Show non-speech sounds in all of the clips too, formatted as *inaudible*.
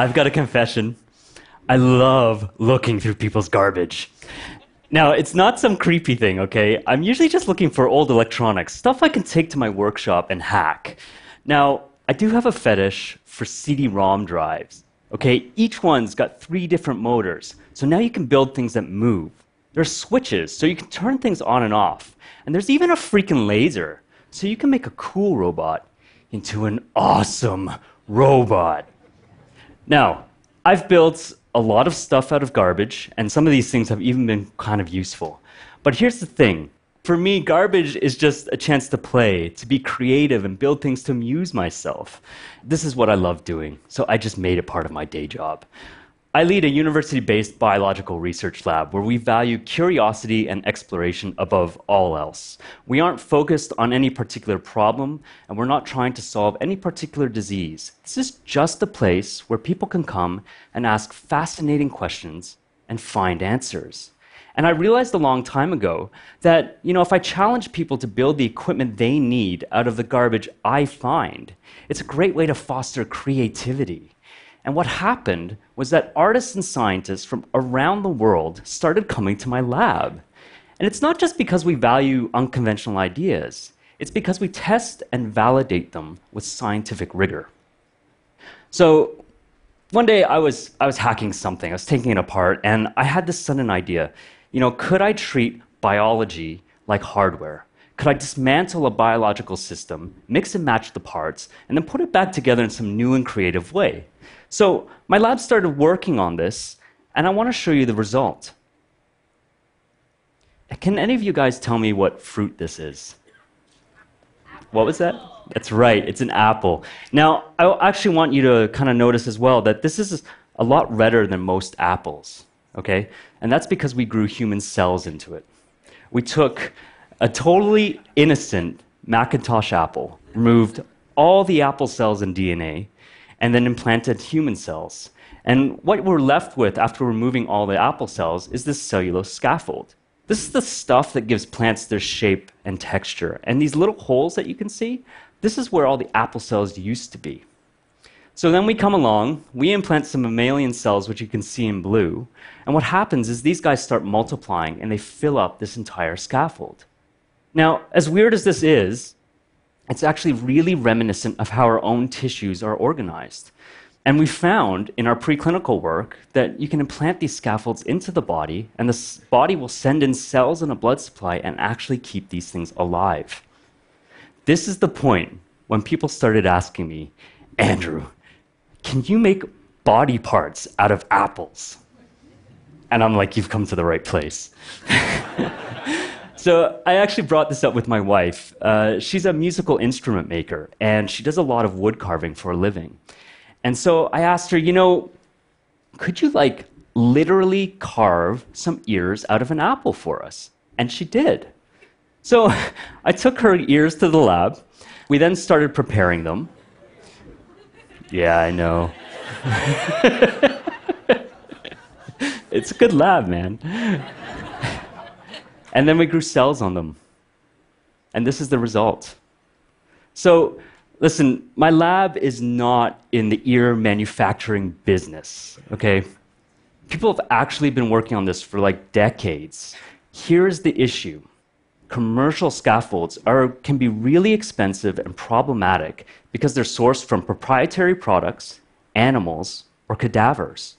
I've got a confession. I love looking through people's garbage. Now, it's not some creepy thing, okay? I'm usually just looking for old electronics, stuff I can take to my workshop and hack. Now, I do have a fetish for CD ROM drives, okay? Each one's got three different motors, so now you can build things that move. There's switches, so you can turn things on and off. And there's even a freaking laser, so you can make a cool robot into an awesome robot. Now, I've built a lot of stuff out of garbage, and some of these things have even been kind of useful. But here's the thing for me, garbage is just a chance to play, to be creative, and build things to amuse myself. This is what I love doing, so I just made it part of my day job. I lead a university based biological research lab where we value curiosity and exploration above all else. We aren't focused on any particular problem, and we're not trying to solve any particular disease. This is just a place where people can come and ask fascinating questions and find answers. And I realized a long time ago that, you know, if I challenge people to build the equipment they need out of the garbage I find, it's a great way to foster creativity. And what happened was that artists and scientists from around the world started coming to my lab. And it's not just because we value unconventional ideas, it's because we test and validate them with scientific rigor. So, one day I was, I was hacking something, I was taking it apart, and I had this sudden idea. You know, could I treat biology like hardware? Could I dismantle a biological system, mix and match the parts, and then put it back together in some new and creative way? So my lab started working on this, and I want to show you the result. Can any of you guys tell me what fruit this is? What was that? That's right, it's an apple. Now, I actually want you to kind of notice as well that this is a lot redder than most apples, okay? And that's because we grew human cells into it. We took a totally innocent McIntosh apple, removed all the apple cells and DNA, and then implanted human cells. And what we're left with after removing all the apple cells is this cellulose scaffold. This is the stuff that gives plants their shape and texture. And these little holes that you can see, this is where all the apple cells used to be. So then we come along, we implant some mammalian cells, which you can see in blue. And what happens is these guys start multiplying and they fill up this entire scaffold. Now, as weird as this is, it's actually really reminiscent of how our own tissues are organized. And we found in our preclinical work that you can implant these scaffolds into the body, and the body will send in cells and a blood supply and actually keep these things alive. This is the point when people started asking me, Andrew, can you make body parts out of apples? And I'm like, you've come to the right place. *laughs* So I actually brought this up with my wife. Uh, she's a musical instrument maker, and she does a lot of wood carving for a living. And so I asked her, you know, could you like literally carve some ears out of an apple for us? And she did. So *laughs* I took her ears to the lab. We then started preparing them. Yeah, I know. *laughs* it's a good lab, man. *laughs* And then we grew cells on them. And this is the result. So, listen, my lab is not in the ear manufacturing business, okay? People have actually been working on this for like decades. Here's the issue commercial scaffolds are, can be really expensive and problematic because they're sourced from proprietary products, animals, or cadavers.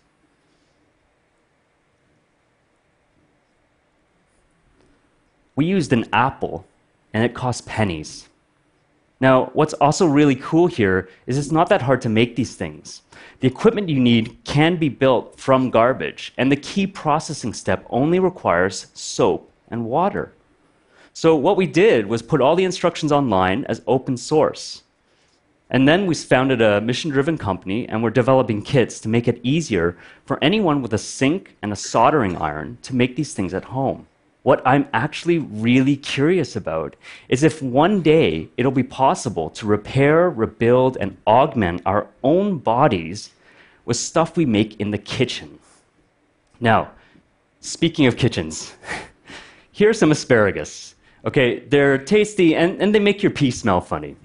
We used an apple and it cost pennies. Now, what's also really cool here is it's not that hard to make these things. The equipment you need can be built from garbage, and the key processing step only requires soap and water. So, what we did was put all the instructions online as open source. And then we founded a mission driven company, and we're developing kits to make it easier for anyone with a sink and a soldering iron to make these things at home. What I'm actually really curious about is if one day it'll be possible to repair, rebuild, and augment our own bodies with stuff we make in the kitchen. Now, speaking of kitchens, *laughs* here's some asparagus. Okay, they're tasty and, and they make your pee smell funny.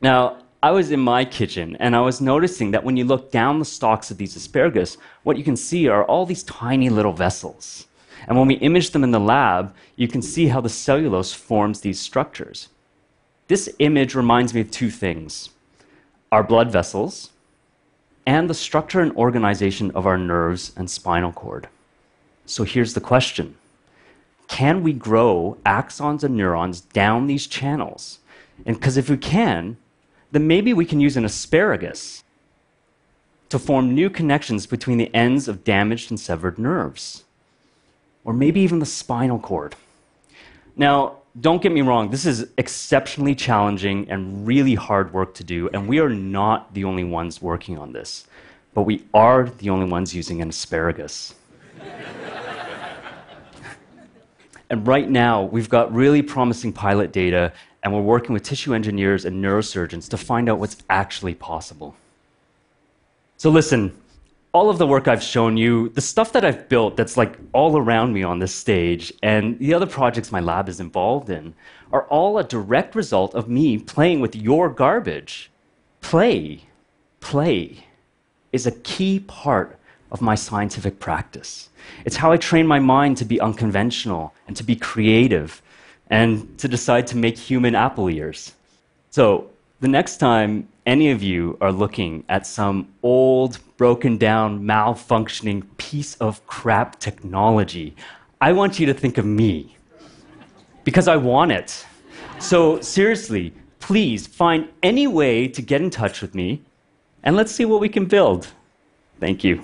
Now, I was in my kitchen and I was noticing that when you look down the stalks of these asparagus, what you can see are all these tiny little vessels. And when we image them in the lab, you can see how the cellulose forms these structures. This image reminds me of two things our blood vessels and the structure and organization of our nerves and spinal cord. So here's the question Can we grow axons and neurons down these channels? And because if we can, then maybe we can use an asparagus to form new connections between the ends of damaged and severed nerves, or maybe even the spinal cord. Now, don't get me wrong, this is exceptionally challenging and really hard work to do, and we are not the only ones working on this, but we are the only ones using an asparagus. *laughs* and right now, we've got really promising pilot data and we're working with tissue engineers and neurosurgeons to find out what's actually possible. So, listen, all of the work I've shown you, the stuff that I've built that's like all around me on this stage, and the other projects my lab is involved in, are all a direct result of me playing with your garbage. Play, play is a key part of my scientific practice. It's how I train my mind to be unconventional and to be creative and to decide to make human apple ears. So, the next time any of you are looking at some old, broken down, malfunctioning piece of crap technology, I want you to think of me. Because I want it. So, seriously, please find any way to get in touch with me and let's see what we can build. Thank you.